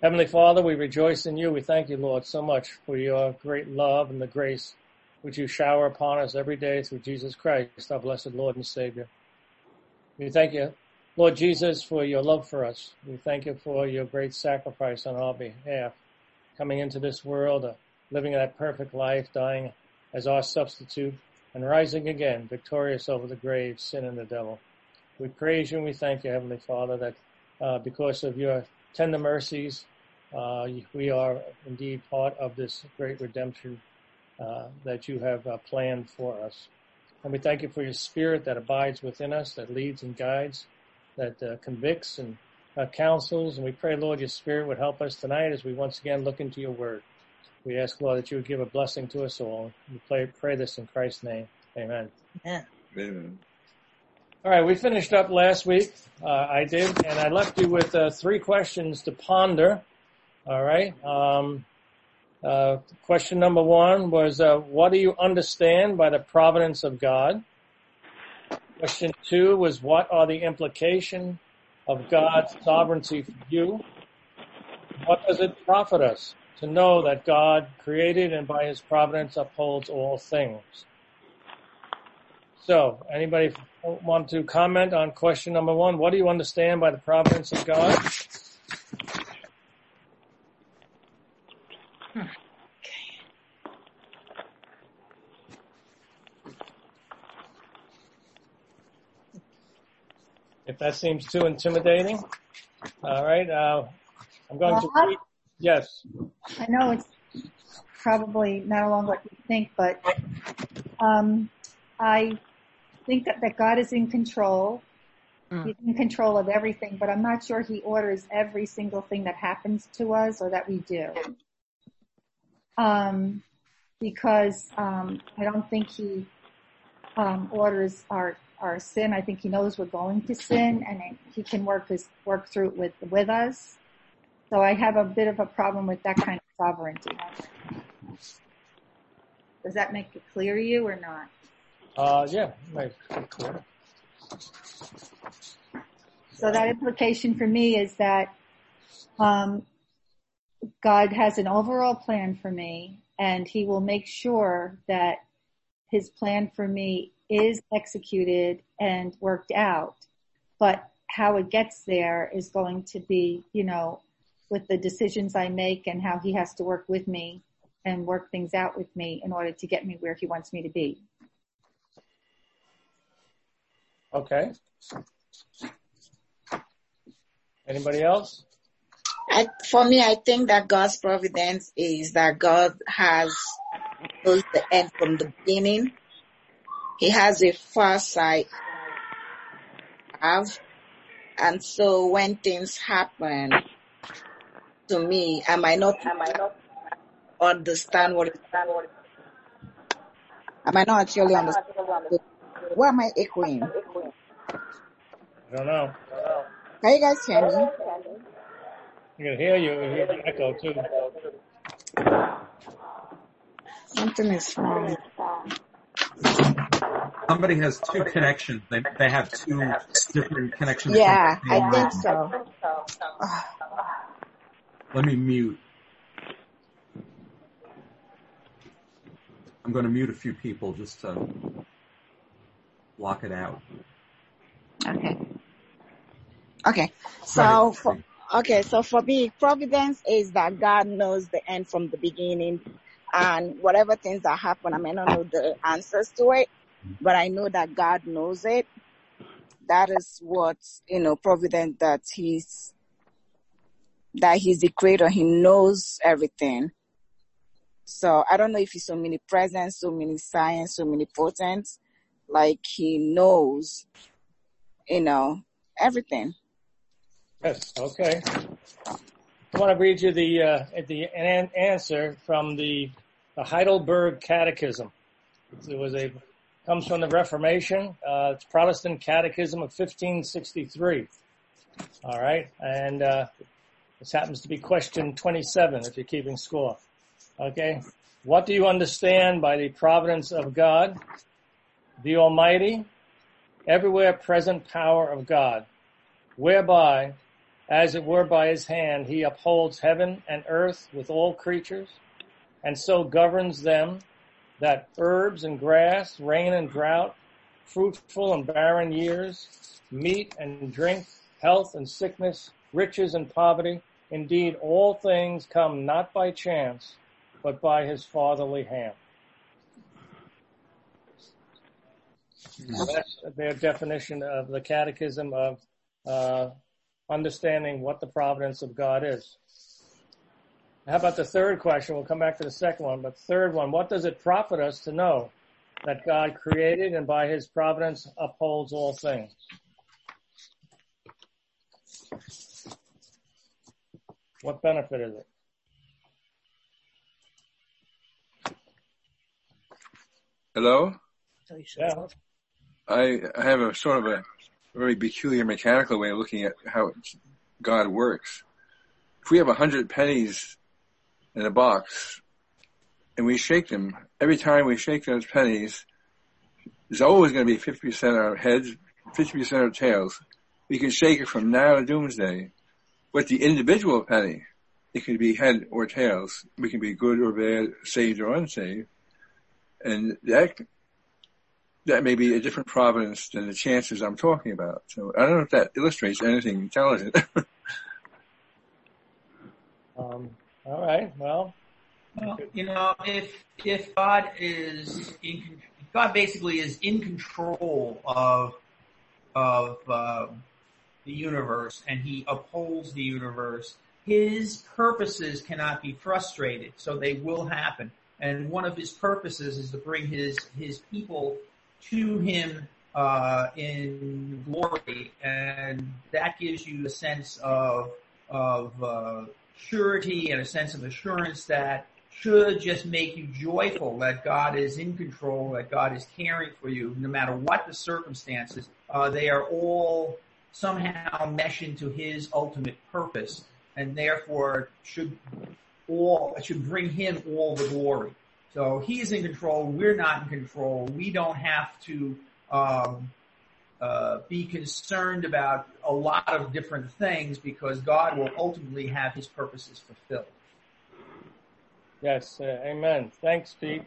Heavenly Father, we rejoice in you. We thank you, Lord, so much for your great love and the grace which you shower upon us every day through Jesus Christ, our blessed Lord and Savior. We thank you, Lord Jesus, for your love for us. We thank you for your great sacrifice on our behalf, coming into this world, uh, living that perfect life, dying as our substitute, and rising again, victorious over the grave, sin, and the devil. We praise you and we thank you, Heavenly Father, that uh, because of your tender mercies, uh, we are indeed part of this great redemption uh, that you have uh, planned for us. And we thank you for your spirit that abides within us, that leads and guides, that uh, convicts and uh, counsels. And we pray, Lord, your spirit would help us tonight as we once again look into your word. We ask, Lord, that you would give a blessing to us all. We pray, pray this in Christ's name. Amen. Yeah. Amen. All right, we finished up last week. Uh, I did, and I left you with uh, three questions to ponder. All right. Um, uh, question number one was, uh, what do you understand by the providence of God? Question two was, what are the implications of God's sovereignty for you? What does it profit us to know that God created and by his providence upholds all things? So, anybody want to comment on question number one? What do you understand by the providence of God? If that seems too intimidating, all right. Uh, I'm going to read. Yes. I know it's probably not along what you think, but um, I think that, that God is in control. He's in control of everything, but I'm not sure he orders every single thing that happens to us or that we do. Um, because um, I don't think he um, orders our our sin. I think he knows we're going to sin, and he can work his work through it with with us. So I have a bit of a problem with that kind of sovereignty. Does that make it clear to you or not? Uh, yeah. So that implication for me is that um, God has an overall plan for me, and He will make sure that His plan for me is executed and worked out. But how it gets there is going to be, you know, with the decisions I make and how He has to work with me and work things out with me in order to get me where He wants me to be. Okay. Anybody else? I, for me, I think that God's providence is that God has knows the end from the beginning. He has a foresight have, and so when things happen to me, I might not, I might not understand what it, I might not actually understand. Why am I echoing? I don't know. Can you guys hear me? I can hear you. I hear the echo too. Something is wrong. Somebody has two connections. They they have two different connections. Yeah, from the same I think line. so. Let me mute. I'm going to mute a few people just to block it out. Okay. Okay. So for, okay, so for me, providence is that God knows the end from the beginning and whatever things that happen, I may not know the answers to it, but I know that God knows it. That is what, you know, providence that he's, that he's the creator. He knows everything. So I don't know if he's so many presence, so omniscient, so many potent, like he knows, you know, everything. Yes. Okay. I want to read you the uh, the an- answer from the, the Heidelberg Catechism. It was a comes from the Reformation. Uh, it's Protestant Catechism of 1563. All right, and uh, this happens to be question 27 if you're keeping score. Okay, what do you understand by the providence of God, the Almighty, everywhere present power of God, whereby as it were by his hand, he upholds heaven and earth with all creatures, and so governs them that herbs and grass, rain and drought, fruitful and barren years, meat and drink, health and sickness, riches and poverty, indeed all things come not by chance, but by his fatherly hand. So that's their definition of the catechism of uh, understanding what the providence of God is. How about the third question? We'll come back to the second one, but third one, what does it profit us to know that God created and by his providence upholds all things? What benefit is it? Hello? Yeah. I, I have a sort of a very peculiar mechanical way of looking at how God works. If we have a hundred pennies in a box and we shake them, every time we shake those pennies, there's always going to be 50% of heads, 50% of tails. We can shake it from now to doomsday. But the individual penny, it could be head or tails. We can be good or bad, saved or unsaved. And that that may be a different providence than the chances I'm talking about. So I don't know if that illustrates anything intelligent. um, all right. Well, well, you know, if if God is in, God basically is in control of of uh, the universe, and He upholds the universe. His purposes cannot be frustrated, so they will happen. And one of His purposes is to bring His His people to him uh, in glory, and that gives you a sense of of uh, surety and a sense of assurance that should just make you joyful that God is in control, that God is caring for you, no matter what the circumstances. Uh, they are all somehow mesh into His ultimate purpose, and therefore should all should bring Him all the glory. So he's in control. We're not in control. We don't have to um, uh, be concerned about a lot of different things because God will ultimately have His purposes fulfilled. Yes, uh, Amen. Thanks, Pete.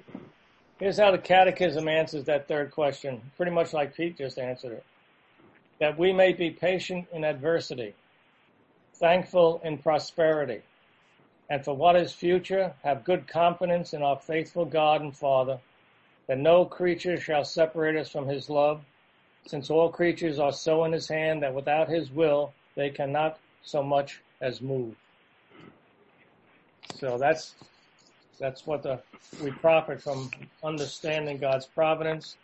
Here's how the Catechism answers that third question, pretty much like Pete just answered it. That we may be patient in adversity, thankful in prosperity, and for what is future, have good confidence in our faithful God and Father, that no creature shall separate us from his love, since all creatures are so in his hand that without his will they cannot so much as move. So that's that's what the, we profit from understanding God's providence.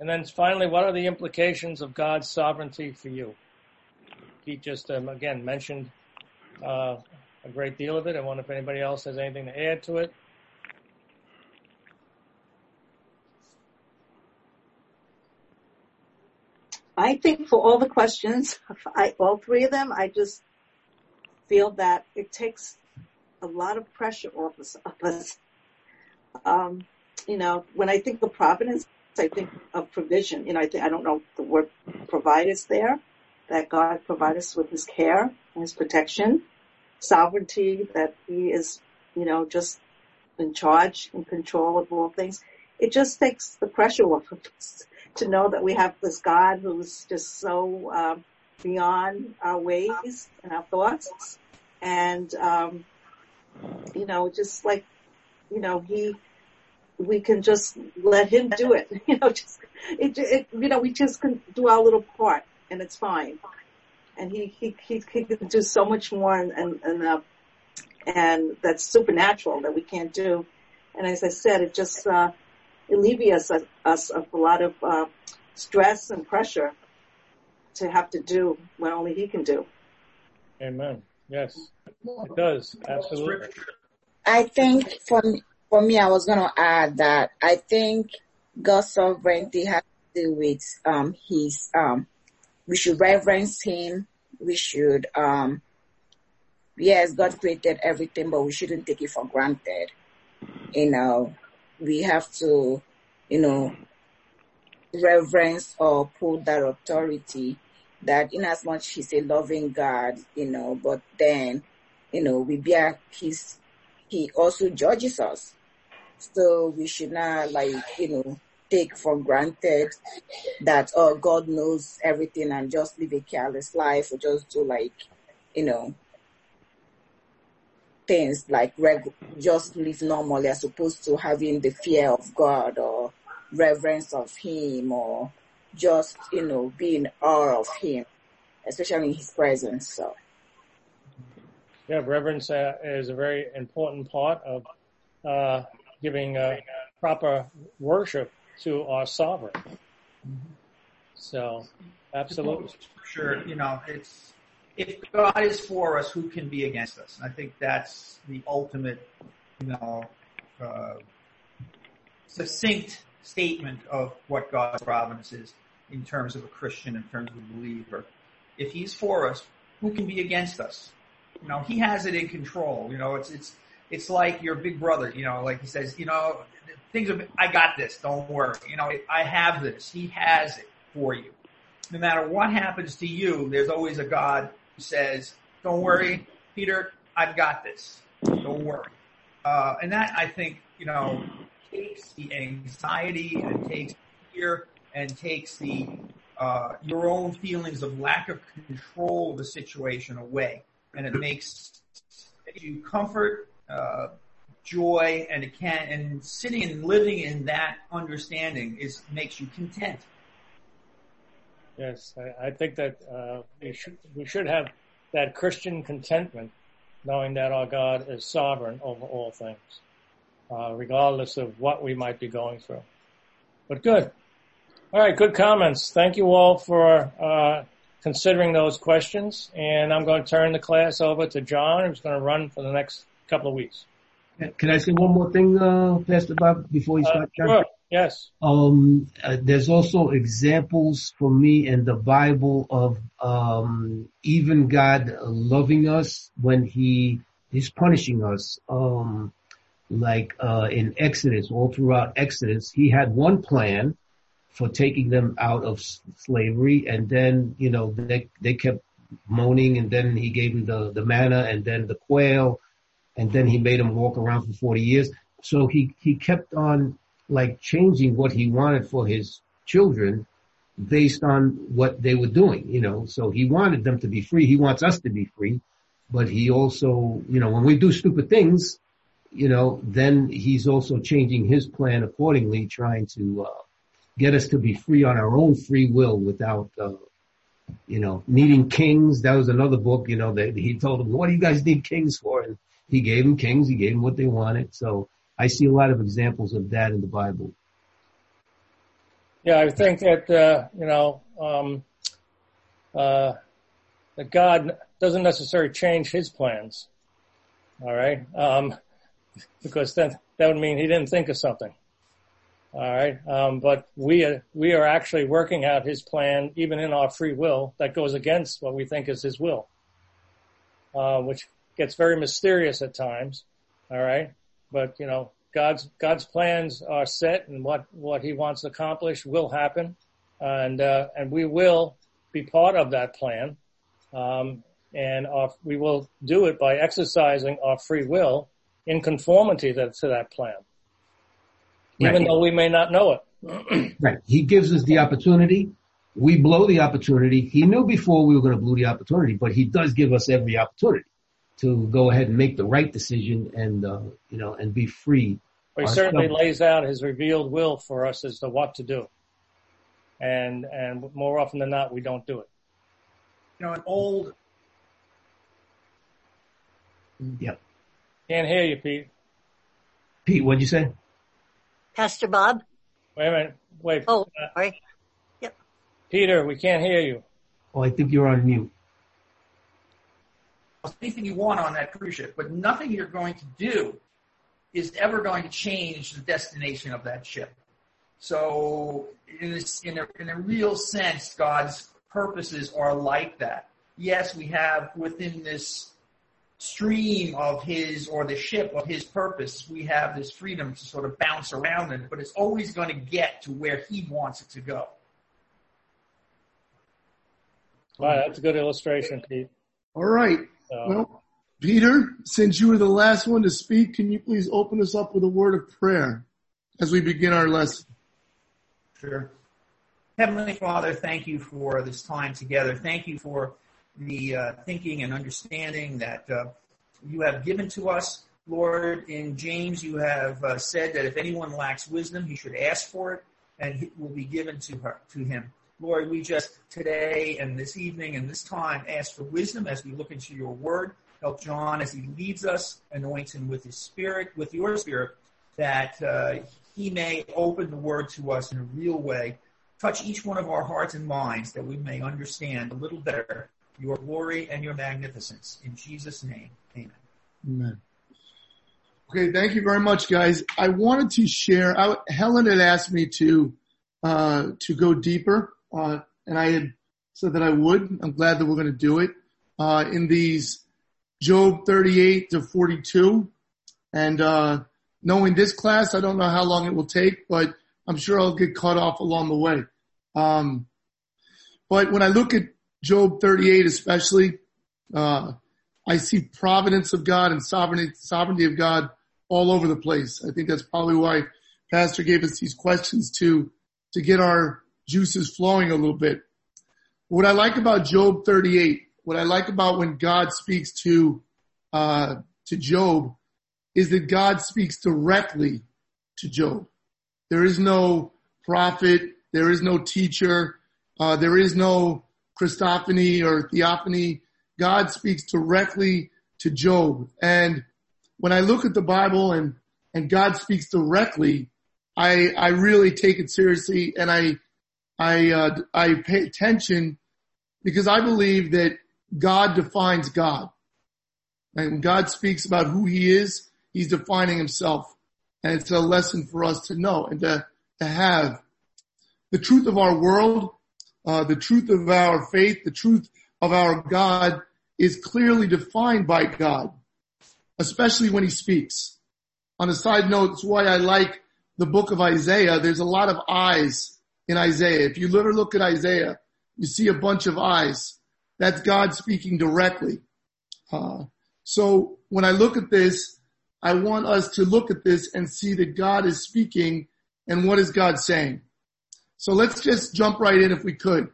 And then finally, what are the implications of God's sovereignty for you? Pete just um, again mentioned uh, a great deal of it. I wonder if anybody else has anything to add to it. I think for all the questions, I, all three of them, I just feel that it takes a lot of pressure off of us. Um, you know, when I think of providence, I think of provision. You know, I think I don't know the word provide is there, that God provide us with His care and His protection sovereignty, that he is, you know, just in charge and control of all things. It just takes the pressure off of us to know that we have this God who's just so uh, beyond our ways and our thoughts, and um, you know, just like you know, he we can just let him do it. You know, just it, it you know, we just can do our little part, and it's fine and he he he, he can do so much more and and and, uh, and that's supernatural that we can't do. And as I said, it just uh, alleviates us, us of a lot of uh, stress and pressure to have to do what only he can do. Amen. Yes, it does. Absolutely. I think for me, for me, I was going to add that I think God's sovereignty has to do with um, his um, we should reverence him. We should, um, yes, God created everything, but we shouldn't take it for granted. You know, we have to, you know, reverence or put that authority that in as much he's a loving God, you know, but then, you know, we bear his, he also judges us. So we should not like, you know, take for granted that, oh, God knows everything and just live a careless life or just do like, you know, things like reg- just live normally as opposed to having the fear of God or reverence of Him or just, you know, be in awe of Him, especially in His presence. So. Yeah, reverence uh, is a very important part of uh, giving uh, proper worship to our sovereign. So, absolutely. Sure, you know, it's if God is for us, who can be against us? I think that's the ultimate, you know, uh, succinct statement of what God's providence is in terms of a Christian, in terms of a believer. If He's for us, who can be against us? You know, He has it in control. You know, it's it's it's like your big brother. You know, like He says, you know, things are. I got this. Don't worry. You know, I have this. He has it for you. No matter what happens to you, there's always a God who says, "Don't worry, Peter. I've got this. Don't worry." Uh, and that I think you know takes the anxiety and takes fear and takes the uh, your own feelings of lack of control of the situation away, and it makes you comfort, uh, joy, and it can and sitting and living in that understanding is makes you content. Yes, I, I think that uh, we should we should have that Christian contentment, knowing that our God is sovereign over all things, uh, regardless of what we might be going through. But good. All right, good comments. Thank you all for uh, considering those questions, and I'm going to turn the class over to John, who's going to run for the next couple of weeks. Can I say one more thing, uh, Pastor Bob, before you Uh, start? Sure. Yes. Um, uh, there's also examples for me in the Bible of um, even God loving us when He is punishing us. Um, like uh, in Exodus, all throughout Exodus, He had one plan for taking them out of s- slavery, and then you know they they kept moaning, and then He gave them the the manna, and then the quail, and then He made him walk around for forty years. So He He kept on like changing what he wanted for his children based on what they were doing, you know. So he wanted them to be free. He wants us to be free, but he also, you know, when we do stupid things, you know, then he's also changing his plan accordingly, trying to uh, get us to be free on our own free will without, uh, you know, needing kings. That was another book, you know, that he told them, what do you guys need kings for? And he gave them kings. He gave them what they wanted. So I see a lot of examples of that in the Bible. Yeah, I think that uh, you know um, uh, that God doesn't necessarily change His plans. All right, um, because then that would mean He didn't think of something. All right, um, but we are we are actually working out His plan, even in our free will, that goes against what we think is His will, uh, which gets very mysterious at times. All right, but you know God's God's plans are set, and what what He wants to accomplish will happen, and uh, and we will be part of that plan, um, and our, we will do it by exercising our free will in conformity to, to that plan, even Right. though we may not know it. Right. He gives us the opportunity. We blow the opportunity. He knew before we were going to blow the opportunity, but he does give us every opportunity to go ahead and make the right decision and, uh, you know, and be free. But He Our certainly self- lays out His revealed will for us as to what to do, and and more often than not, we don't do it. You know, an old Yep. Can't hear you, Pete. Pete, what'd you say? Pastor Bob? Wait a minute. Wait, Oh, sorry. Peter, we can't hear you. Oh, I think you're on mute. Anything you want on that cruise ship, but nothing you're going to do is ever going to change the destination of that ship. So, in, this, in, a, in a real sense, God's purposes are like that. Yes, we have within this stream of His or the ship of His purpose, we have this freedom to sort of bounce around in it, but it's always going to get to where He wants it to go. Wow, that's a good illustration, Pete. All right. So, Well, Peter, since you were the last one to speak, can you please open us up with a word of prayer as we begin our lesson? Sure. Heavenly Father, thank you for this time together. Thank you for the uh, thinking and understanding that uh, you have given to us. Lord, in James, you have uh, said that if anyone lacks wisdom, he should ask for it, and it will be given to her, to him. Lord, we just today and this evening and this time ask for wisdom as we look into your word. Help John as he leads us, anoint him with his spirit, with your spirit, that uh, he may open the word to us in a real way. Touch each one of our hearts and minds that we may understand a little better your glory and your magnificence. In Jesus' name, amen. Amen. Okay, thank you very much, guys. I wanted to share. I, Helen had asked me to uh, to go deeper, uh, and I had said that I would. I'm glad that we're going to do it uh, in these Job 38 to 42. And uh, knowing this class, I don't know how long it will take, but I'm sure I'll get cut off along the way. Um, but when I look at Job 38, especially, uh, I see providence of God and sovereignty, sovereignty of God all over the place. I think that's probably why Pastor gave us these questions to, to get our juices flowing a little bit. What I like about Job 38, what I like about when God speaks to, uh, to Job is that God speaks directly to Job. There is no prophet. There is no teacher. Uh, there is no Christophany or theophany. God speaks directly to Job. And when I look at the Bible and, and God speaks directly, I, I really take it seriously and I, I, uh, I pay attention because I believe that God defines God. And when God speaks about who he is, he's defining himself. And it's a lesson for us to know and to, to have the truth of our world, uh, the truth of our faith, the truth of our God is clearly defined by God, especially when he speaks. On a side note, it's why I like the book of Isaiah. There's a lot of eyes in Isaiah. If you literally look at Isaiah, you see a bunch of eyes. That's God speaking directly. Uh, so when I look at this, I want us to look at this and see that God is speaking and what is God saying. So let's just jump right in if we could.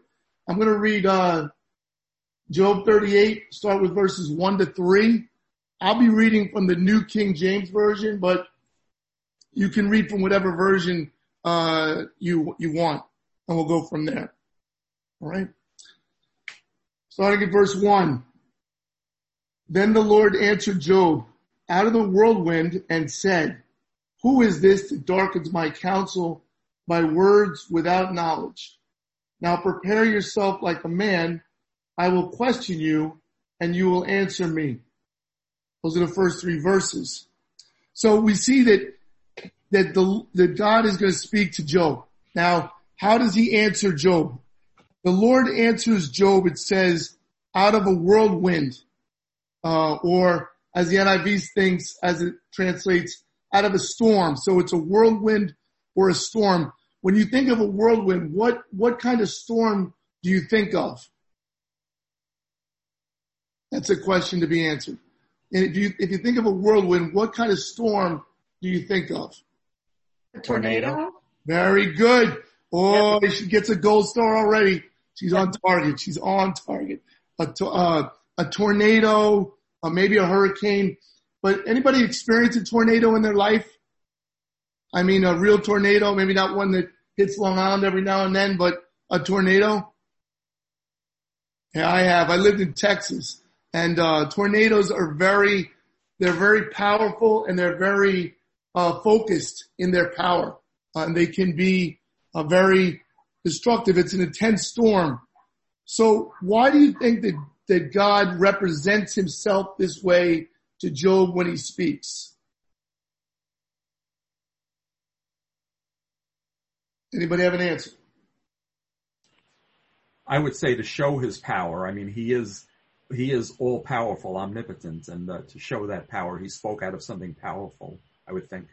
I'm going to read, uh, Job 38, start with verses one to three. I'll be reading from the New King James Version, but you can read from whatever version, uh, you, you want and we'll go from there. All right. Starting at verse one. Then the Lord answered Job out of the whirlwind and said, who is this that darkens my counsel by words without knowledge? Now prepare yourself like a man. I will question you and you will answer me. Those are the first three verses. So we see that, that the, that God is going to speak to Job. Now, how does he answer Job? The Lord answers Job, it says, out of a whirlwind, uh, or as the NIV thinks, as it translates, out of a storm. So it's a whirlwind or a storm. When you think of a whirlwind, what, what kind of storm do you think of? That's a question to be answered. And if you, if you think of a whirlwind, what kind of storm do you think of? A tornado? Very good. Oh, she gets a gold star already. She's on target. She's on target. A, to, uh, a tornado, uh, maybe a hurricane. But anybody experience a tornado in their life? I mean, a real tornado, maybe not one that hits Long Island every now and then, but a tornado. Yeah, I have. I lived in Texas and, uh, tornadoes are very, they're very powerful and they're very, uh, focused in their power. Uh, and they can be, uh, very destructive. It's an intense storm. So why do you think that, that God represents himself this way to Job when he speaks? Anybody have an answer? I would say to show his power. I mean, he is he is all powerful, omnipotent, and uh, to show that power, he spoke out of something powerful. I would think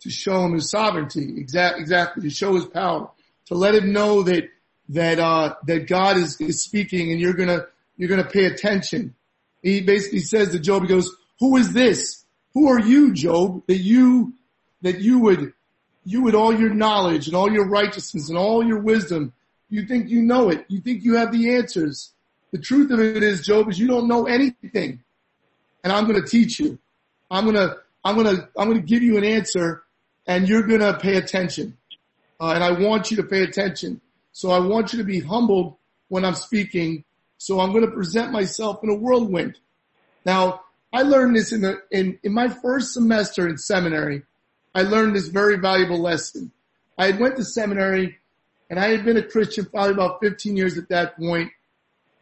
to show him his sovereignty, exact, exactly, to show his power, to let him know that that, uh, that God is, is speaking and you're gonna, you're gonna pay attention. He basically says to Job, he goes, who is this? Who are you, Job, that you, that you would, you would all your knowledge and all your righteousness and all your wisdom, you think you know it. You think you have the answers. The truth of it is, Job, is you don't know anything. And I'm going to teach you. I'm going to, I'm to, I'm to give you an answer and you're to pay attention. Uh, and I want you to pay attention. So I want you to be humbled when I'm speaking. So I'm to present myself in a whirlwind. Now, I learned this in the, in, in my first semester in seminary. I learned this very valuable lesson. I had went to seminary and I had been a Christian probably about 15 years at that point,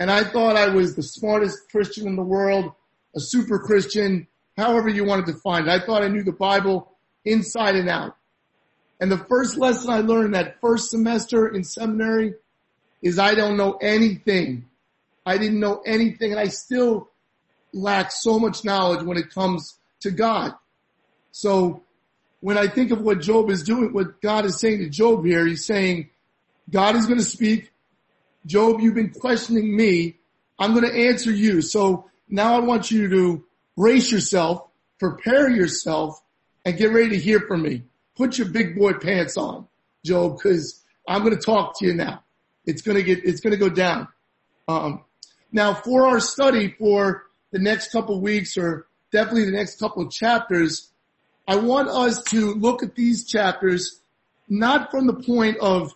And I thought I was the smartest Christian in the world, a super Christian, however you want to define it. I thought I knew the Bible inside and out. And the first lesson I learned that first semester in seminary is I don't know anything. I didn't know anything and I still lack so much knowledge when it comes to God. So when I think of what Job is doing, what God is saying to Job here, he's saying, God is going to speak. Job, you've been questioning me. I'm going to answer you. So now I want you to brace yourself, prepare yourself, and get ready to hear from me. Put your big boy pants on, Job, because I'm going to talk to you now. It's going to get, it's going to go down. Um, now for our study for the next couple weeks or definitely the next couple of chapters, I want us to look at these chapters not from the point of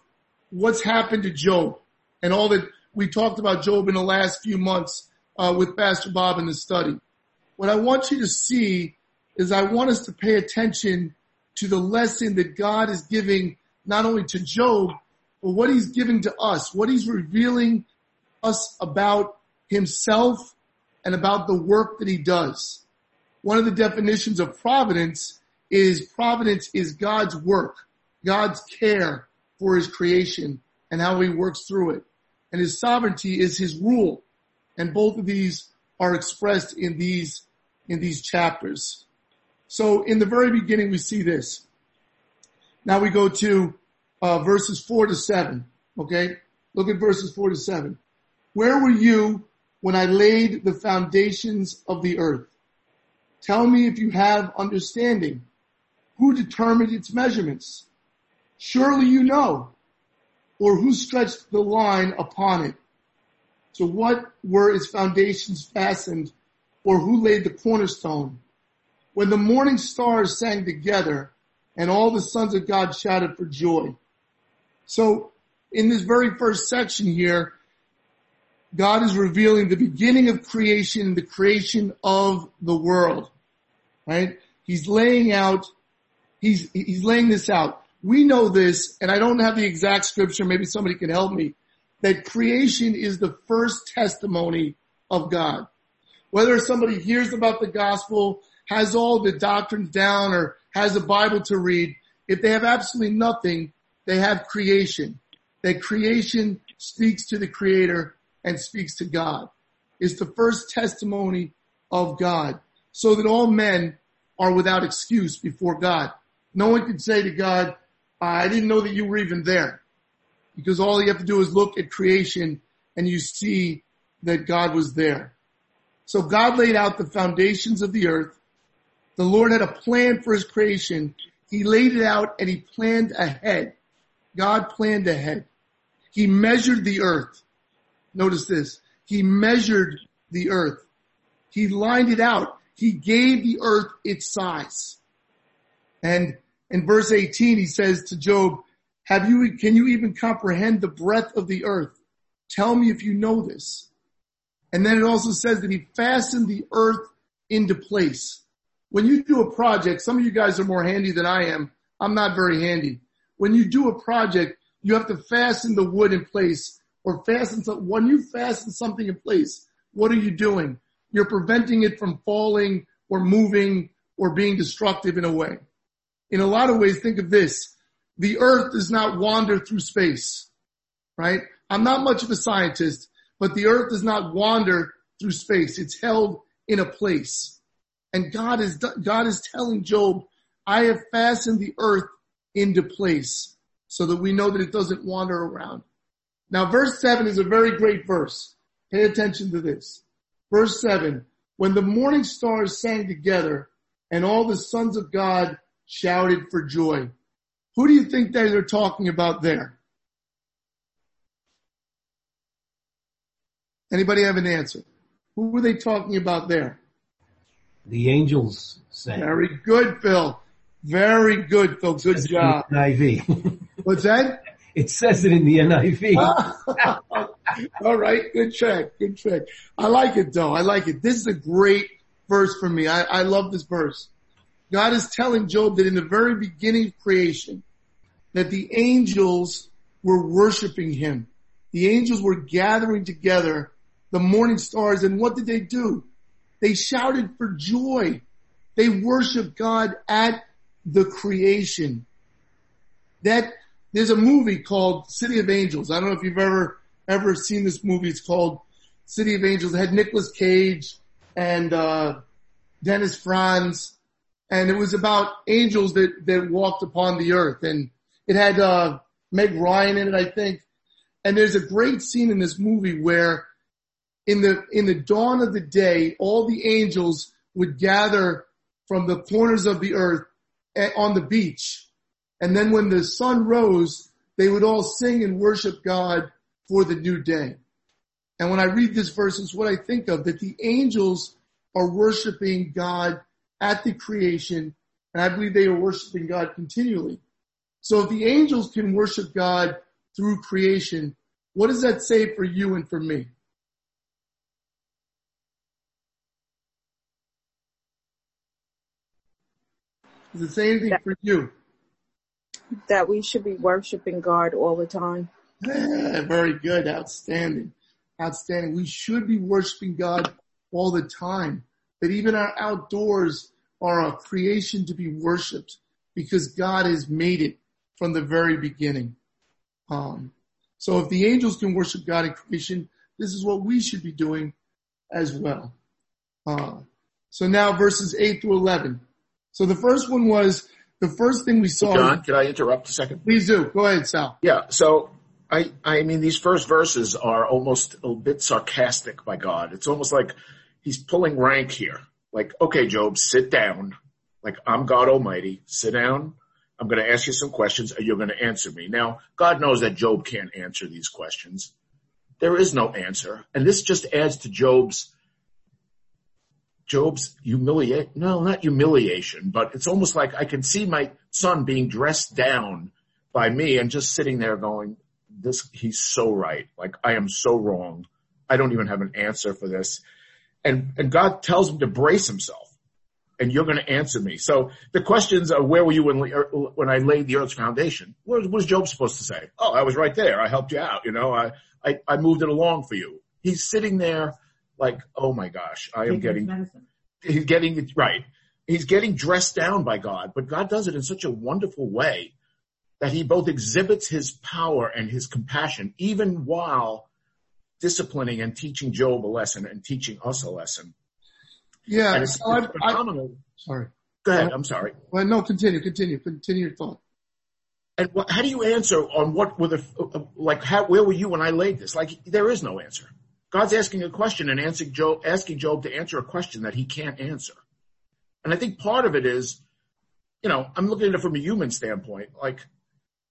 what's happened to Job and all that we talked about Job in the last few months uh, with Pastor Bob in the study. What I want you to see is I want us to pay attention to the lesson that God is giving not only to Job, but what he's giving to us, what he's revealing us about himself and about the work that he does. One of the definitions of providence is providence is God's work, God's care for his creation and how he works through it. And his sovereignty is his rule. And both of these are expressed in these, in these chapters. So in the very beginning we see this. Now we go to uh, verses four to seven. Okay. Look at verses four to seven. Where were you when I laid the foundations of the earth? Tell me if you have understanding. Who determined its measurements? Surely you know. Or who stretched the line upon it? So what were its foundations fastened? Or who laid the cornerstone? When the morning stars sang together and all the sons of God shouted for joy. So in this very first section here, God is revealing the beginning of creation, the creation of the world, right? He's laying out He's, he's laying this out. We know this, and I don't have the exact scripture, maybe somebody can help me, that creation is the first testimony of God. Whether somebody hears about the gospel, has all the doctrines down, or has a Bible to read, if they have absolutely nothing, they have creation. That creation speaks to the creator and speaks to God. It's the first testimony of God so that all men are without excuse before God. No one can say to God, I didn't know that you were even there. Because all you have to do is look at creation and you see that God was there. So God laid out the foundations of the earth. The Lord had a plan for his creation. He laid it out and he planned ahead. God planned ahead. He measured the earth. Notice this. He measured the earth. He lined it out. He gave the earth its size. And in verse 18, he says to Job, have you, can you even comprehend the breadth of the earth? Tell me if you know this. And then it also says that he fastened the earth into place. When you do a project, some of you guys are more handy than I am. I'm not very handy. When you do a project, you have to fasten the wood in place or fasten, some, when you fasten something in place, what are you doing? You're preventing it from falling or moving or being destructive in a way in a lot of ways, think of this. The earth does not wander through space, right? I'm not much of a scientist, but the earth does not wander through space. It's held in a place. And God is, God is telling Job, I have fastened the earth into place so that we know that it doesn't wander around. Now verse seven is a very great verse. Pay attention to this. Verse seven, when the morning stars sang together and all the sons of God shouted for joy. Who do you think they are talking about there? Anybody have an answer? Who were they talking about there? The angels sang. Very good, Phil. Very good, Phil. Good job. NIV. What's that? It says it in the NIV. All right. Good check. Good check. I like it though. I like it. This is a great verse for me. I, I love this verse. God is telling Job that in the very beginning of creation, that the angels were worshiping him. The angels were gathering together the morning stars and what did they do? They shouted for joy. They worshiped God at the creation. That there's a movie called City of Angels. I don't know if you've ever ever seen this movie. It's called City of Angels. It had Nicolas Cage and uh, Dennis Franz, and it was about angels that that walked upon the earth. And it had uh, Meg Ryan in it, I think. And there's a great scene in this movie where in the, in the dawn of the day, all the angels would gather from the corners of the earth eh, on the beach. And then when the sun rose, they would all sing and worship God for the new day. And when I read this verse, it's what I think of, that the angels are worshiping God at the creation, and I believe they are worshiping God continually. So if the angels can worship God through creation, what does that say for you and for me? Does it say anything That, for you? that we should be worshiping God all the time. Yeah, very good. Outstanding. Outstanding. We should be worshiping God all the time. That even our outdoors are a creation to be worshiped because God has made it from the very beginning. Um, so if the angels can worship God in creation, this is what we should be doing as well. Uh, so now verses 8 through 11. So the first one was the first thing we saw. John, can I interrupt a second? Please do. Go ahead, Sal. Yeah. So I, I mean, these first verses are almost a bit sarcastic by God. It's almost like he's pulling rank here. Like, okay, Job, sit down. Like, I'm God Almighty. Sit down. I'm going to ask you some questions and you're going to answer me. Now, God knows that Job can't answer these questions. There is no answer. And this just adds to Job's Job's humiliate, no, not humiliation, but it's almost like I can see my son being dressed down by me and just sitting there going, this, he's so right. Like I am so wrong. I don't even have an answer for this. And, and God tells him to brace himself and you're going to answer me. So the questions are, where were you when, er, when I laid the earth's foundation? What, what was Job supposed to say? Oh, I was right there. I helped you out. You know, I, I, I moved it along for you. He's sitting there like, oh my gosh, I am getting, he's getting it right. He's getting dressed down by God, but God does it in such a wonderful way that he both exhibits his power and his compassion, even while disciplining and teaching Job a lesson and teaching us a lesson. Yeah. And it's, so it's phenomenal. I, sorry. Go ahead. I'm sorry. Well, no, continue, continue, continue your thought. And what, how do you answer on what were the, like, how, where were you when I laid this? Like, there is no answer. God's asking a question and answering Job, asking Job to answer a question that he can't answer. And I think part of it is, you know, I'm looking at it from a human standpoint. Like,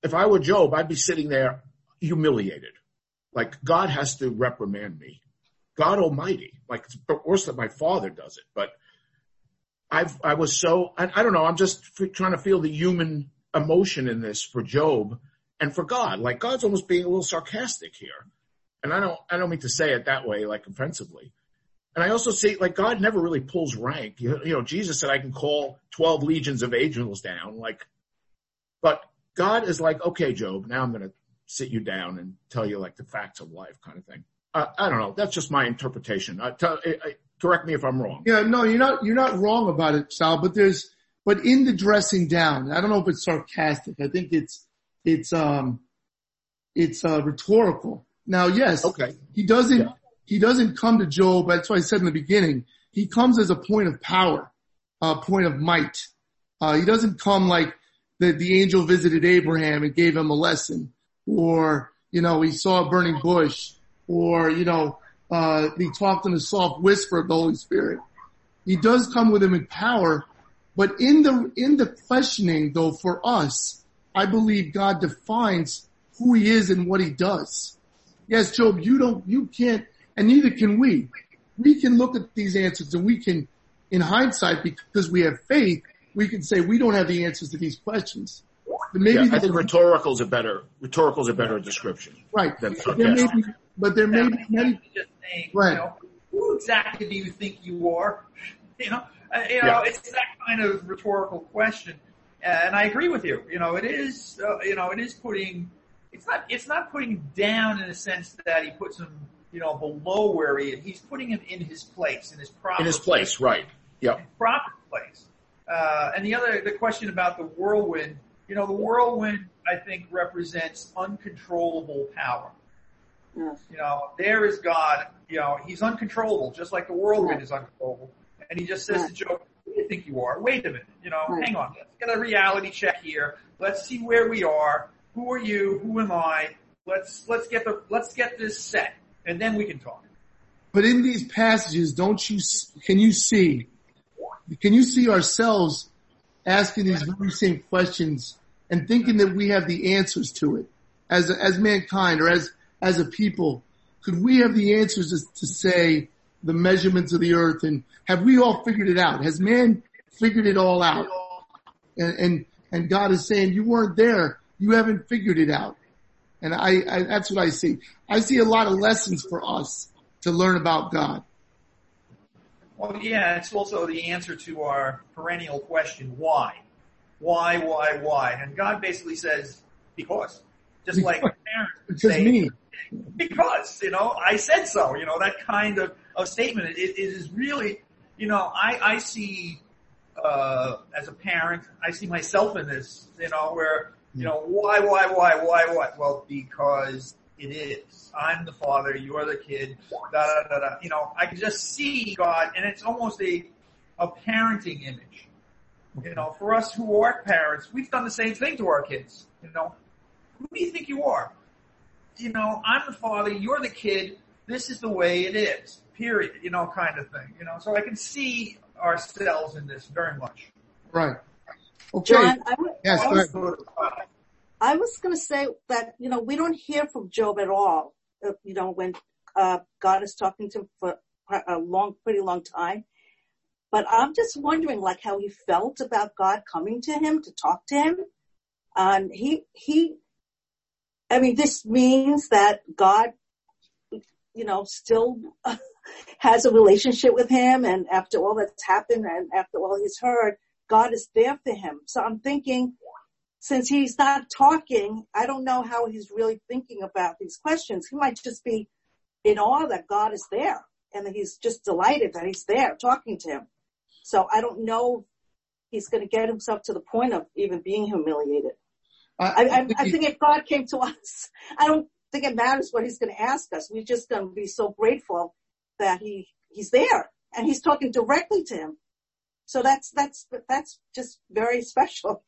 if I were Job, I'd be sitting there humiliated. Like, God has to reprimand me. God Almighty. Like, it's worse that my father does it. But I've, I was so, I, I don't know, I'm just f- trying to feel the human emotion in this for Job and for God. Like, God's almost being a little sarcastic here. And I don't, I don't mean to say it that way, like offensively. And I also say, like, God never really pulls rank. You, know, Jesus said I can call 12 legions of angels down, like, but God is like, okay, Job, now I'm going to sit you down and tell you like the facts of life kind of thing. Uh, I don't know. That's just my interpretation. Uh, tell, uh, correct me if I'm wrong. Yeah, no, you're not, you're not wrong about it, Sal, but there's, but in the dressing down, I don't know if it's sarcastic. I think it's, it's, um, it's, uh, rhetorical. Now, yes, okay. he doesn't, yeah. he doesn't come to Job. That's why I said in the beginning, he comes as a point of power, a point of might. Uh, he doesn't come like the, the angel visited Abraham and gave him a lesson or you know, he saw a burning bush or, you know, uh, he talked in a soft whisper of the Holy Spirit. He does come with him in power, but in the, in the questioning though for us, I believe God defines who he is and what he does. Yes, Job, you don't, you can't, and neither can we. We can look at these answers and we can, in hindsight, because we have faith, we can say we don't have the answers to these questions. But maybe yeah, I think rhetorical is a better rhetorical is a better description. Right. Than But there may be, but there may Now, be many. just saying, Right. you know, who exactly do you think you are? You know, uh, you know, Yeah. it's that kind of rhetorical question, Uh, and I agree with you. You know, it is, uh, you know, it is putting. It's not. It's not putting him down in a sense that he puts him, you know, below where he is. He's putting him in his place, in his proper in his place, right? Yep. proper place. Uh, and the other, the question about the whirlwind, you know, the whirlwind, I think, represents uncontrollable power. Yes. You know, there is God, you know, he's uncontrollable, just like the whirlwind is uncontrollable. And he just says to Job, who do you think you are? Wait a minute, you know, Right. hang on, let's get a reality check here. Let's see where we are. Who are you? Who am I? Let's, let's get the, let's get this set. And then we can talk. But in these passages, don't you, can you see, can you see ourselves asking these very same questions and thinking that we have the answers to it as, as mankind or as, as a people? Could we have the answers to say the measurements of the earth and have we all figured it out? Has man figured it all out? And, and, and God is saying you weren't there. You haven't figured it out. And I, I, that's what I see. I see a lot of lessons for us to learn about God. Well, yeah, it's also the answer to our perennial question, why? Why, why, why? And God basically says, because. Just like parents Because say, me, because, you know, I said so, you know, that kind of, of statement. It, it is really, you know, I, I see, uh, as a parent, I see myself in this, you know, where, you know, why, why, why, why, why? Well, because it is. I'm the father, you're the kid, da, da, da, da. You know, I can just see God and it's almost a, a parenting image. You know, for us who are parents, we've done the same thing to our kids. You know, who do you think you are? You know, I'm the father, you're the kid, this is the way it is. Period. You know, kind of thing. You know, so I can see ourselves in this very much. right. John, I yes, I go was, ahead. I was going to say that, you know, we don't hear from Job at all, uh, you know, when uh, God is talking to him for a long, pretty long time. But I'm just wondering, like, how he felt about God coming to him to talk to him. Um, he, he, I mean, this means that God, you know, still has a relationship with him and after all that's happened and after all he's heard, God is there for him. So I'm thinking, since he's not talking, I don't know how he's really thinking about these questions. He might just be in awe that God is there and that he's just delighted that he's there talking to him. So I don't know if he's going to get himself to the point of even being humiliated. I, I, I think if God came to us, I don't think it matters what he's going to ask us. We're just going to be so grateful that he, he's there and he's talking directly to him. So that's, that's, that's just very special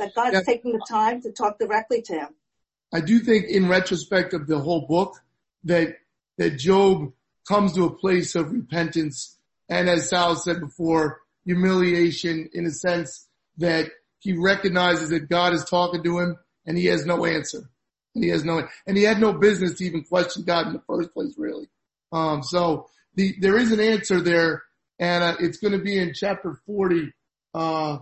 that God's Yeah. taking the time to talk directly to him. I do think in retrospect of the whole book that, that Job comes to a place of repentance and as Sal said before, humiliation in a sense that he recognizes that God is talking to him and he has no answer. And he has no, and he had no business to even question God in the first place, really. Um, so the, there is an answer there and uh, it's going to be in chapter 40, uh,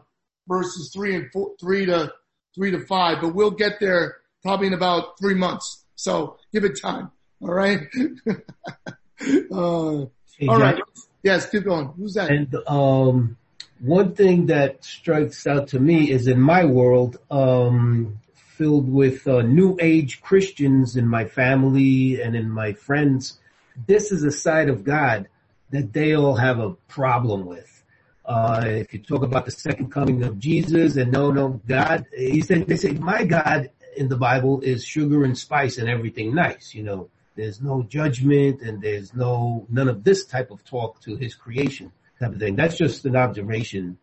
verses three and four, three to three to five, but we'll get there probably in about three months. So give it time. All right. uh, Hey, all right. Yes, keep going. Who's that? And um, one thing that strikes out to me is in my world, um, filled with uh, New Age Christians in my family and in my friends, this is a side of God that they all have a problem with. Uh, if you talk about the second coming of Jesus and no, no, God, he said, they say, my God in the Bible is sugar and spice and everything nice, you know. There's no judgment and there's no, none of this type of talk to his creation type of thing. That's just an observation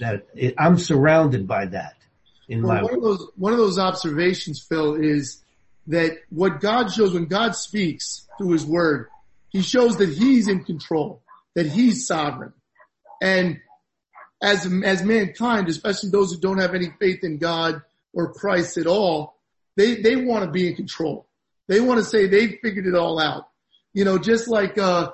that it, I'm surrounded by that in Well, my one of those one of those observations, Phil, is that what God shows when God speaks through his word, he shows that he's in control, that he's sovereign. And as, as mankind, especially those who don't have any faith in God or Christ at all, they, they want to be in control. They want to say they figured it all out. You know, just like, uh,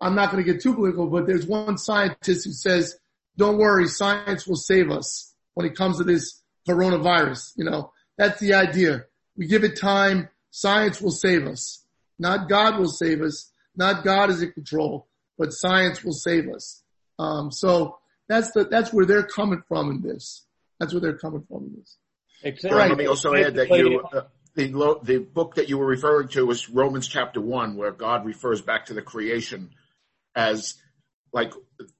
I'm not going to get too political, but there's one scientist who says, don't worry, science will save us when it comes to this coronavirus. You know, that's the idea. We give it time. Science will save us. Not God will save us. Not God is in control, but science will save us. Um, so that's the, that's where they're coming from in this. That's where they're coming from in this. Exactly. Right. Let me also add that you, uh, the, the book that you were referring to was Romans chapter one, where God refers back to the creation as like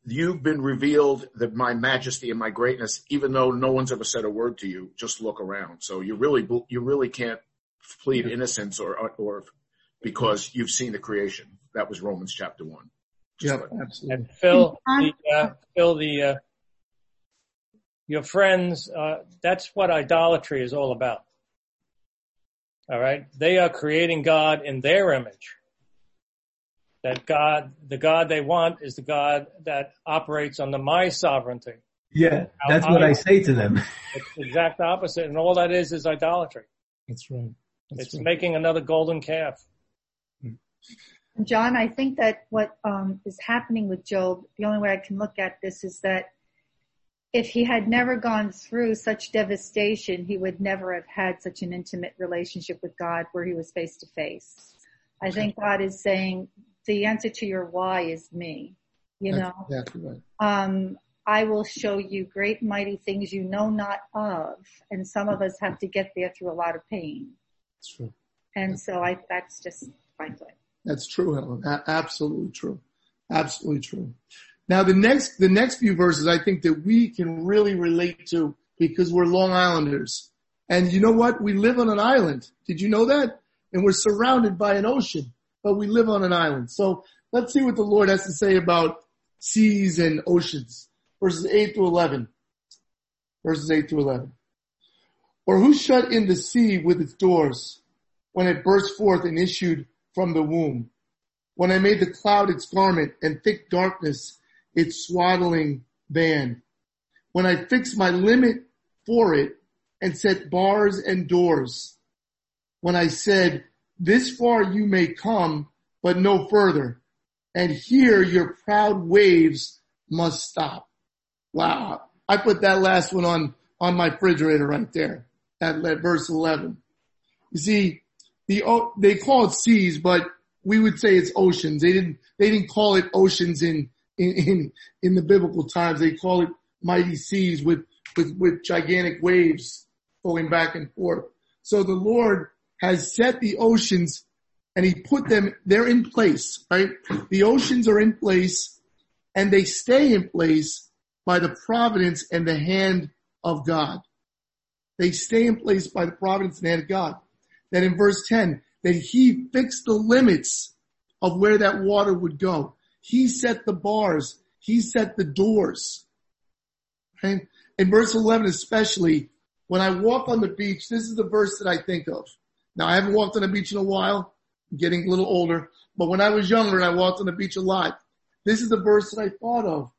you've been revealed that my majesty and my greatness, even though no one's ever said a word to you, just look around. So you really, you really can't plead innocence or, or because you've seen the creation. That was Romans chapter one. Yeah, absolutely. And Phil, the, uh, Phil, the, uh, your friends, uh, that's what idolatry is all about. All right. They are creating God in their image that God, the God they want is the God that operates under my sovereignty. Yeah, that's what I, I say to them. It's the exact opposite, and all that is is idolatry. That's right. That's it's right. making another golden calf. John, I think that what um, is happening with Job, the only way I can look at this is that if he had never gone through such devastation, he would never have had such an intimate relationship with God where he was face to face. I think God is saying, the answer to your why is me. You know, exactly right. um, I will show you great mighty things you know not of, and some of us have to get there through a lot of pain. That's true. And so I, that's just frankly. That's true, Helen. A- absolutely true. Absolutely true. Now the next, the next few verses I think that we can really relate to because we're Long Islanders. And you know what? We live on an island. Did you know that? And we're surrounded by an ocean but we live on an island. So let's see what the Lord has to say about seas and oceans. Verses 8 to 11. Verses 8 to 11. Or who shut in the sea with its doors when it burst forth and issued from the womb? When I made the cloud its garment and thick darkness its swaddling band. When I fixed my limit for it and set bars and doors. When I said, this far you may come, but no further. And here your proud waves must stop. Wow. I put that last one on, on my refrigerator right there. That, verse 11. You see, the, they call it seas, but we would say it's oceans. They didn't, they didn't call it oceans in, in, in, in the biblical times. They call it mighty seas with, with, with gigantic waves going back and forth. So the Lord has set the oceans and he put them, they're in place, right? The oceans are in place and they stay in place by the providence and the hand of God. They stay in place by the providence and the hand of God. That in verse 10, that he fixed the limits of where that water would go. He set the bars. He set the doors. Okay? In verse 11 especially, when I walk on the beach, this is the verse that I think of. Now I haven't walked on the beach in a while, I'm getting a little older, but when I was younger and I walked on the beach a lot, this is the verse that I thought of.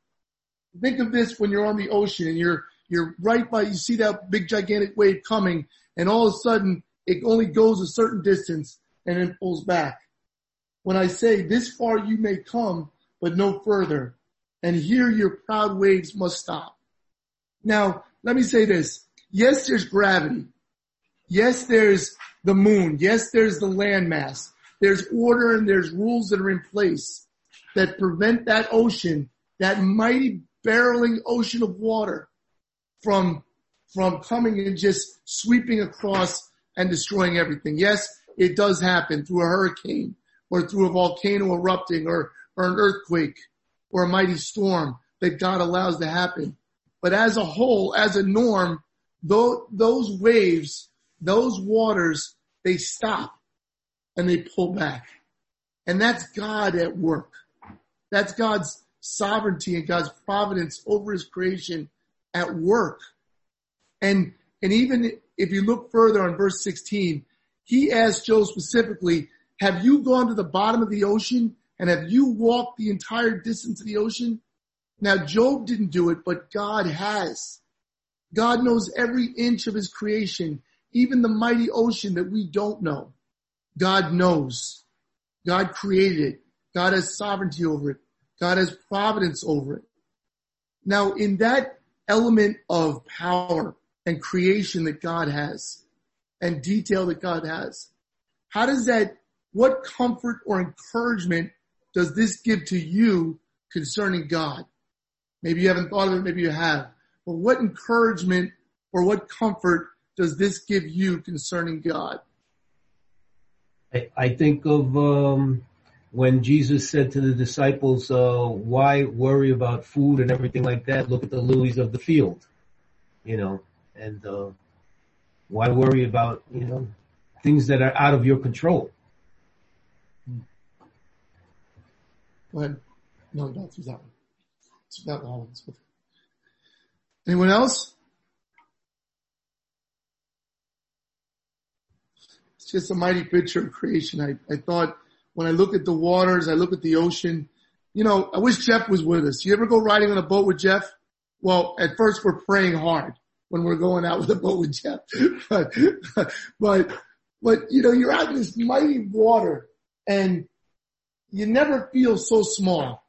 Think of this when you're on the ocean and you're, you're right by, you see that big gigantic wave coming and all of a sudden it only goes a certain distance and then pulls back. When I say this far you may come, but no further and here your proud waves must stop. Now, let me say this. Yes, there's gravity. Yes, there's the moon. Yes, there's the landmass. There's order and there's rules that are in place that prevent that ocean, that mighty barreling ocean of water from, from coming and just sweeping across and destroying everything. Yes, it does happen through a hurricane or through a volcano erupting or, or an earthquake or a mighty storm that God allows to happen. But as a whole, as a norm, though, those waves those waters, they stop and they pull back. And that's God at work. That's God's sovereignty and God's providence over his creation at work. And, and even if you look further on verse 16, he asked Job specifically, have you gone to the bottom of the ocean and have you walked the entire distance of the ocean? Now Job didn't do it, but God has. God knows every inch of his creation, even the mighty ocean that we don't know. God knows. God created it. God has sovereignty over it. God has providence over it. Now in that element of power and creation that God has and detail that God has, how does that, what comfort or encouragement does this give to you concerning God? Maybe you haven't thought of it, maybe you have. But what encouragement or what comfort does this give you concerning God? I, I think of um, when Jesus said to the disciples, uh, "Why worry about food and everything like that? Look at the lilies of the field, you know, and uh, why worry about you know things that are out of your control." Go ahead. No, no, through that one. It's that one. Anyone else? It's just a mighty picture of creation. I, I thought when I look at the waters, I look at the ocean, you know, I wish Jeff was with us. You ever go riding on a boat with Jeff? Well, at first we're praying hard when we're going out with a boat with Jeff. but, but, but, you know, you're out in this mighty water and you never feel so small.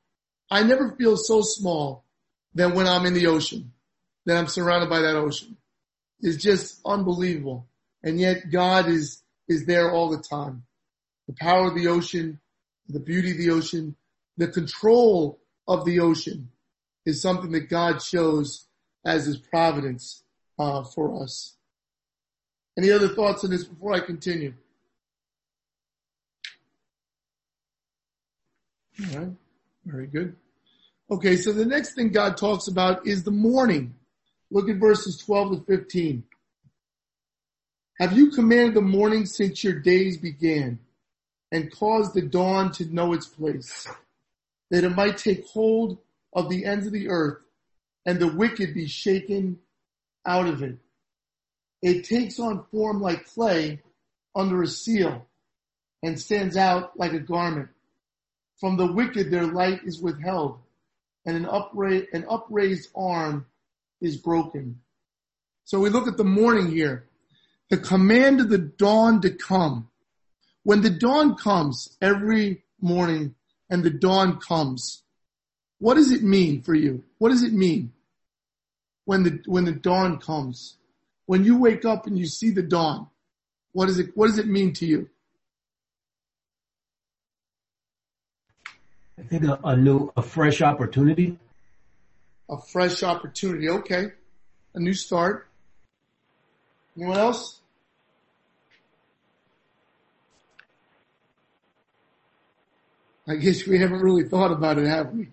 I never feel so small than when I'm in the ocean, that I'm surrounded by that ocean. It's just unbelievable. And yet God is, is there all the time. The power of the ocean, the beauty of the ocean, the control of the ocean is something that God shows as his providence uh, for us. Any other thoughts on this before I continue? All right. Very good. Okay. So the next thing God talks about is the morning. Look at verses 12 to 15. Have you commanded the morning since your days began and caused the dawn to know its place that it might take hold of the ends of the earth and the wicked be shaken out of it. It takes on form like clay under a seal and stands out like a garment. From the wicked their light is withheld, and an, upra- an upraised arm is broken. So we look at the morning here. The command of the dawn to come. When the dawn comes every morning and the dawn comes, what does it mean for you? What does it mean when the, when the dawn comes? When you wake up and you see the dawn, what is it, what does it mean to you? I think a, a new, a fresh opportunity. A fresh opportunity. Okay. A new start. Anyone else? I guess we haven't really thought about it, have we?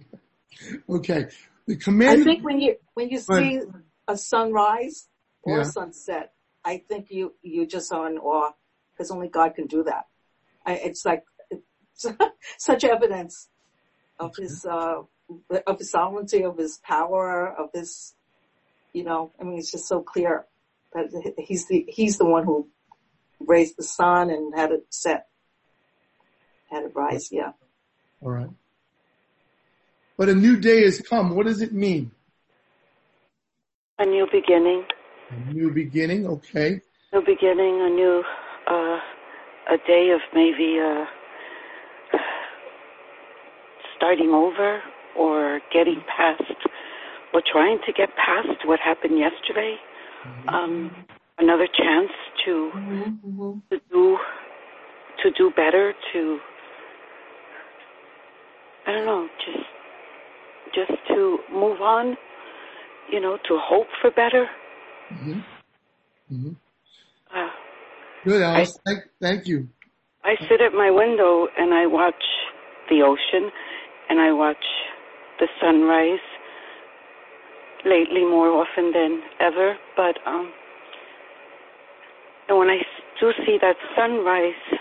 okay. The command. I think when you when you see a sunrise or yeah. a sunset, I think you you just are in awe because only God can do that. I, it's like it's such evidence of his uh, of his sovereignty, of his power, of his you know. I mean, it's just so clear that he's the he's the one who raised the sun and had it set, had it rise. Yeah. All right. But a new day has come. What does it mean? A new beginning. A new beginning. Okay. New beginning. A new, uh, a day of maybe uh, starting over or getting past or trying to get past what happened yesterday. Mm-hmm. Um, another chance to mm-hmm. to do to do better to I don't know, just just to move on, you know, to hope for better. Mm-hmm. Mm-hmm. Uh, Good, Alice. I, thank, thank you. I sit at my window and I watch the ocean and I watch the sunrise lately more often than ever, but um and when I do see that sunrise,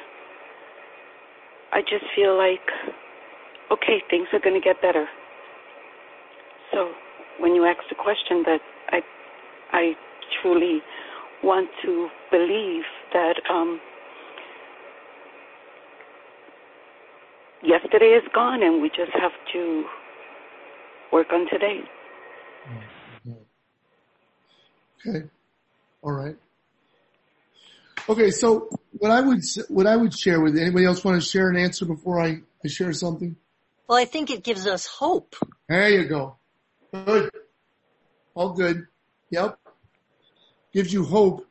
I just feel like okay, things are going to get better. So when you ask the question that I, I truly want to believe that um, yesterday is gone and we just have to work on today. Mm-hmm. Okay. All right. Okay, so what I would what I would share with anybody else want to share an answer before I, I share something? Well, I think it gives us hope. There you go. Good. All good. Yep. Gives you hope.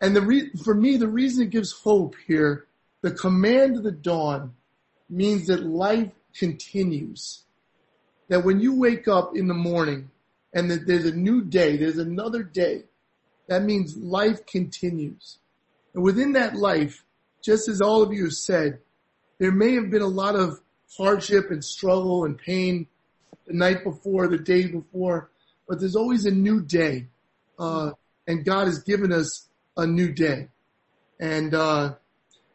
And the re- for me, the reason it gives hope here, the command of the dawn means that life continues. That when you wake up in the morning and that there's a new day, there's another day, that means life continues. And within that life, just as all of you have said, there may have been a lot of hardship and struggle and pain the night before, the day before, but there's always a new day. Uh, and God has given us a new day. And, uh,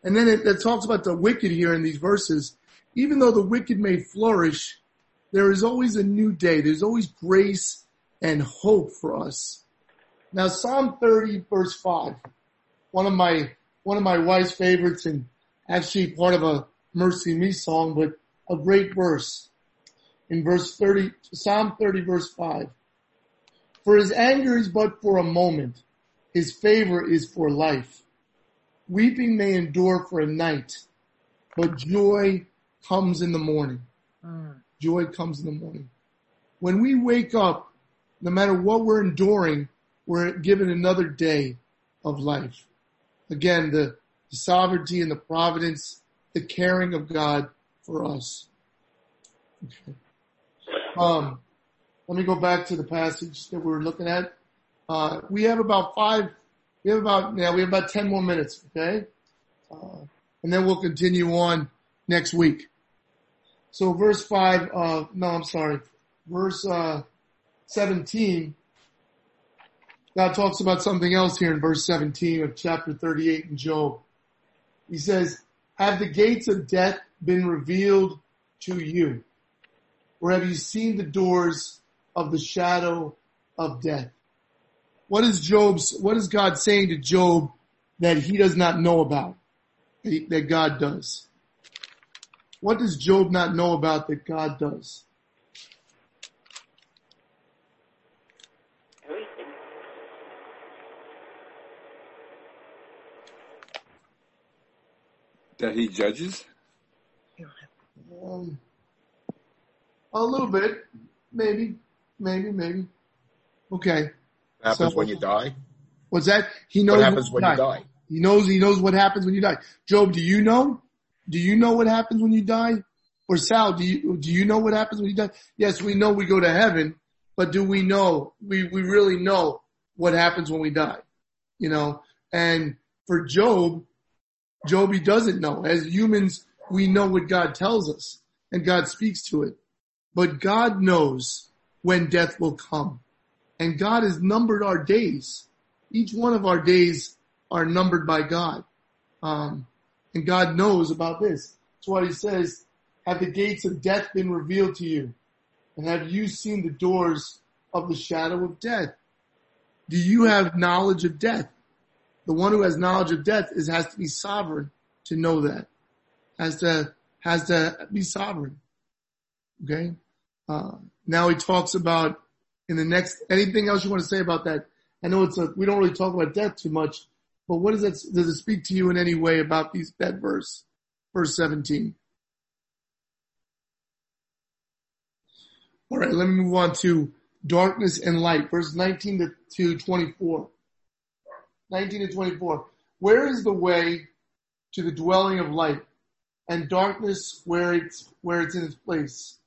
and then it, it talks about the wicked here in these verses. Even though the wicked may flourish, there is always a new day. There's always grace and hope for us. Now Psalm 30 verse 5, one of my, one of my wife's favorites and actually part of a MercyMe song, but a great verse in verse 30, Psalm 30 verse 5. For his anger is but for a moment. His favor is for life. Weeping may endure for a night, but joy comes in the morning. Mm. Joy comes in the morning. When we wake up, no matter what we're enduring, we're given another day of life. Again, the, the sovereignty and the providence, the caring of God for us. Okay. Um, let me go back to the passage that we are looking at. Uh, we have about five, we have about, now we have about 10 more minutes, okay? Uh, and then we'll continue on next week. So verse five, uh, no, I'm sorry, verse, uh, 17, God talks about something else here in verse 17 of chapter 38 in Job. He says, have the gates of death been revealed to you? Or have you seen the doors of the shadow of death? What is Job's, what is God saying to Job that he does not know about, that God does? What does Job not know about that God does? That he judges? Um, a little bit. Maybe. Maybe, maybe. Okay. Happens so, when you die? What's that? He knows what happens when, when you die. He knows, he knows what happens when you die. Job, do you know? Do you know what happens when you die? Or Sal, do you, do you know what happens when you die? Yes, we know we go to heaven, but do we know, we, we really know what happens when we die? You know, and for Job, Job, he doesn't know. As humans, we know what God tells us and God speaks to it. But God knows when death will come. And God has numbered our days. Each one of our days are numbered by God. Um, and God knows about this. That's why he says, have the gates of death been revealed to you? And have you seen the doors of the shadow of death? Do you have knowledge of death? The one who has knowledge of death is, has to be sovereign to know that. Has to, has to be sovereign. Okay. Uh, now he talks about in the next, anything else you want to say about that? I know it's a, we don't really talk about death too much, but what does that, does it speak to you in any way about these, that verse, verse 17? All right, let me move on to darkness and light, verse 19 to 24. 19 to 24. Where is the way to the dwelling of light and darkness where it's, where it's in its place?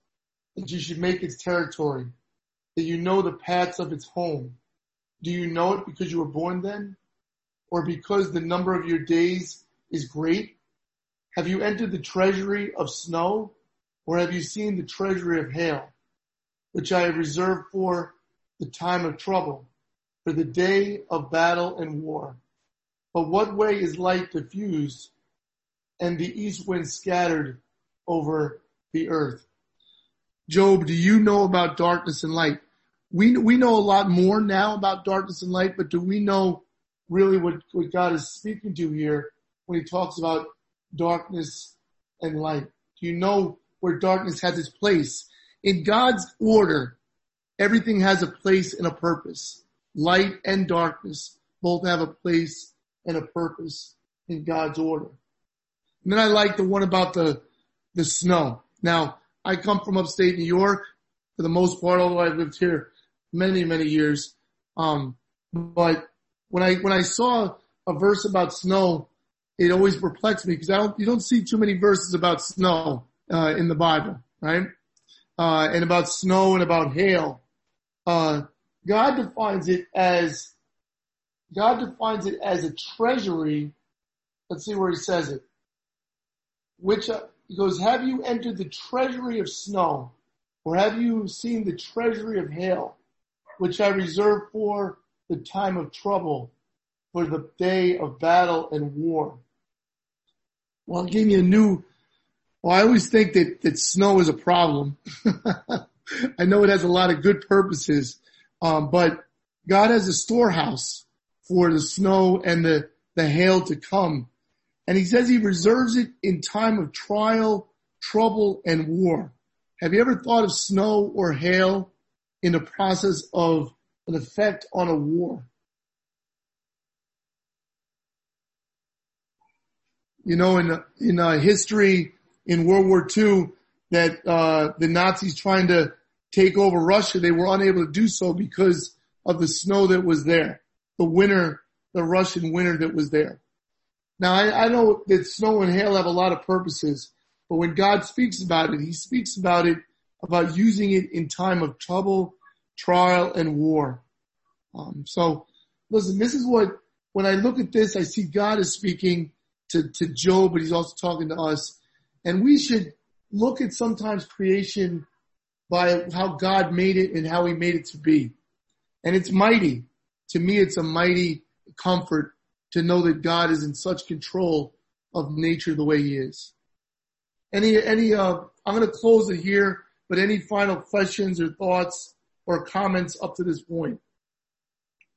That you should make its territory, that you know the paths of its home. Do you know it because you were born then? Or because the number of your days is great? Have you entered the treasury of snow? Or have you seen the treasury of hail, which I have reserved for the time of trouble, for the day of battle and war? But what way is light diffused and the east wind scattered over the earth? Job, do you know about darkness and light? We, we know a lot more now about darkness and light, but do we know really what, what God is speaking to here when he talks about darkness and light? Do You know where darkness has its place. In God's order, everything has a place and a purpose. Light and darkness both have a place and a purpose in God's order. And then I like the one about the, the snow. Now, I come from upstate New York for the most part, although I've lived here many, many years. Um, but when I, when I saw a verse about snow, it always perplexed me because I don't, you don't see too many verses about snow, uh, in the Bible, right? Uh, and about snow and about hail. Uh, God defines it as, God defines it as a treasury. Let's see where he says it. Which, he goes, have you entered the treasury of snow or have you seen the treasury of hail, which I reserve for the time of trouble, for the day of battle and war? Well, give you a new, well, I always think that, that snow is a problem. I know it has a lot of good purposes, um, but God has a storehouse for the snow and the, the hail to come. And he says he reserves it in time of trial, trouble, and war. Have you ever thought of snow or hail in the process of an effect on a war? You know, in, in uh, history in World War II, that uh, the Nazis trying to take over Russia, they were unable to do so because of the snow that was there, the winter, the Russian winter that was there. Now I, I know that snow and hail have a lot of purposes, but when God speaks about it, he speaks about it, about using it in time of trouble, trial, and war. Um, so listen, this is what, when I look at this, I see God is speaking to, to Job, but he's also talking to us. And we should look at sometimes creation by how God made it and how he made it to be. And it's mighty. To me, it's a mighty comfort to know that God is in such control of nature the way he is. Any, any, uh, I'm going to close it here, but any final questions or thoughts or comments up to this point?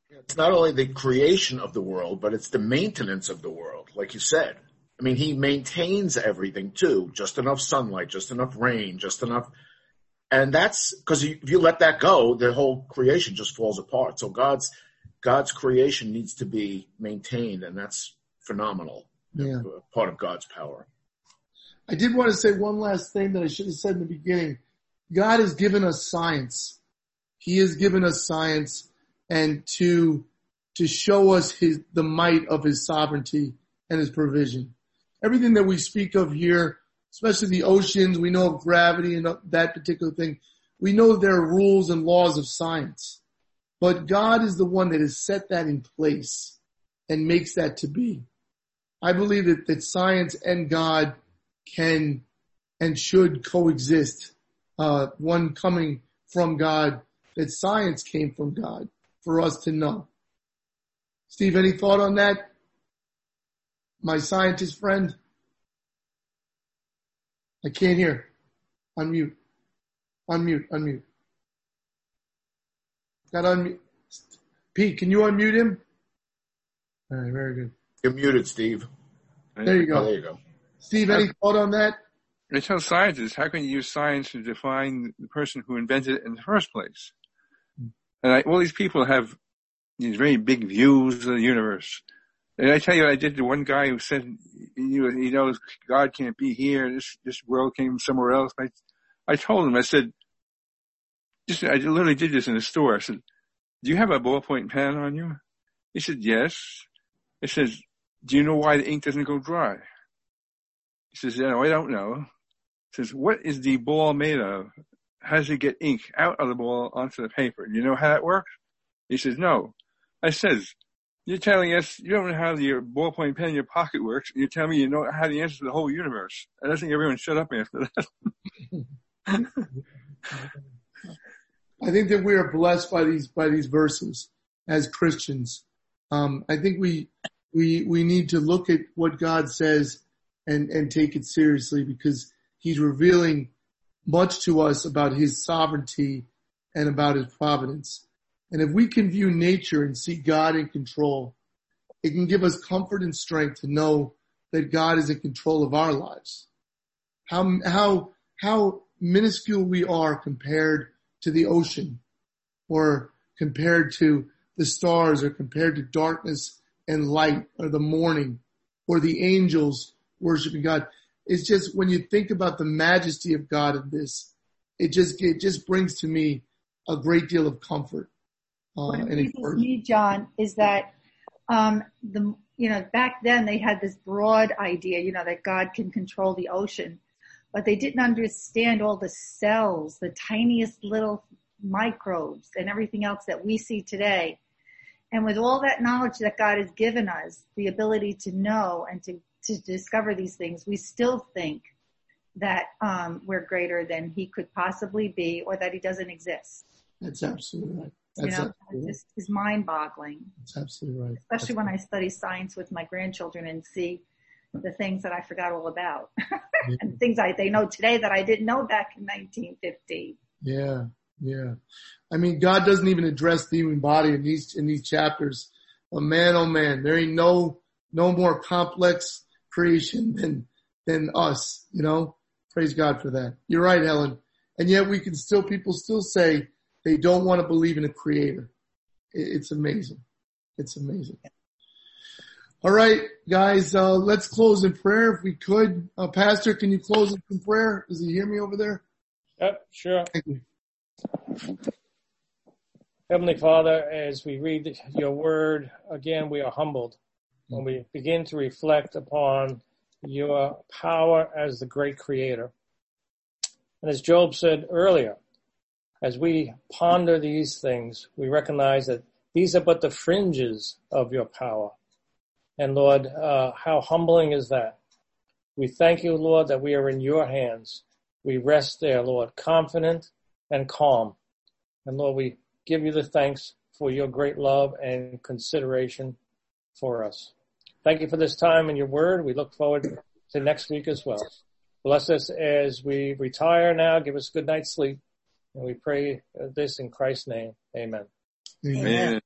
It's not only the creation of the world, but it's the maintenance of the world, like you said. I mean, he maintains everything too. Just enough sunlight, just enough rain, just enough. And that's because if you let that go, the whole creation just falls apart. So God's, God's creation needs to be maintained and that's phenomenal. Yeah. Part of God's power. I did want to say one last thing that I should have said in the beginning. God has given us science. He has given us science and to, to show us his, the might of his sovereignty and his provision. Everything that we speak of here, especially the oceans, we know of gravity and that particular thing. We know there are rules and laws of science, but God is the one that has set that in place and makes that to be. I believe that, that science and God can and should coexist. Uh, one coming from God, that science came from God for us to know. Steve, any thought on that? My scientist friend? I can't hear. Unmute. Unmute, unmute. Got unmute. Pete, can you unmute him? All right, very good. You're muted, Steve. There you go. Oh, there you go. Steve, any thought on that? I tell scientists, how can you use science to define the person who invented it in the first place? And I, all these people have these very big views of the universe. And I tell you, I did the one guy who said, you know, he knows God can't be here. This, this world came somewhere else. I, I told him, I said, just, I literally did this in a store. I said, do you have a ballpoint pen on you? He said, yes. I says, do you know why the ink doesn't go dry? He says, yeah, no, I don't know. He says, what is the ball made of? How does it get ink out of the ball onto the paper? Do you know how that works? He says, no. I says, you're telling us you don't know how your ballpoint pen in your pocket works. You're telling me you know how the answer to the whole universe. I think everyone shut up after that. I think that we are blessed by these by these verses as Christians. Um, I think we we we need to look at what God says and and take it seriously because He's revealing much to us about His sovereignty and about His providence. And if we can view nature and see God in control, it can give us comfort and strength to know that God is in control of our lives. how, how, how minuscule we are compared to the ocean or compared to the stars or compared to darkness and light or the morning or the angels worshiping God. It's just when you think about the majesty of God in this, it just, it just brings to me a great deal of comfort. Uh, What amazes me, John, is that um, the you know back then they had this broad idea, you know, that God can control the ocean, but they didn't understand all the cells, the tiniest little microbes, and everything else that we see today. And with all that knowledge that God has given us, the ability to know and to to discover these things, we still think that um, we're greater than He could possibly be, or that He doesn't exist. That's absolutely right. You That's know, absolutely, it just is mind boggling, that's absolutely right. especially when I study science with my grandchildren and see the things that I forgot all about and things I, they know today that I didn't know back in 1950. Yeah, yeah. I mean, God doesn't even address the human body in these in these chapters. But man, oh man, there ain't no no more complex creation than than us. You know, praise God for that. You're right, Helen. And yet we can still people still say they don't want to believe in a creator. It's amazing. It's amazing. All right, guys, uh, let's close in prayer if we could. Uh, Pastor, can you close us in prayer? Does he hear me over there? Yep, sure. Thank you. Heavenly Father, as we read your word, again, we are humbled when we begin to reflect upon your power as the great creator. And as Job said earlier, as we ponder these things, we recognize that these are but the fringes of your power. And Lord, uh, how humbling is that? We thank you, Lord, that we are in your hands. We rest there, Lord, confident and calm. And Lord, we give you the thanks for your great love and consideration for us. Thank you for this time in your word. We look forward to next week as well. Bless us as we retire now. Give us good night's sleep. And we pray this in Christ's name. Amen. Amen. Amen.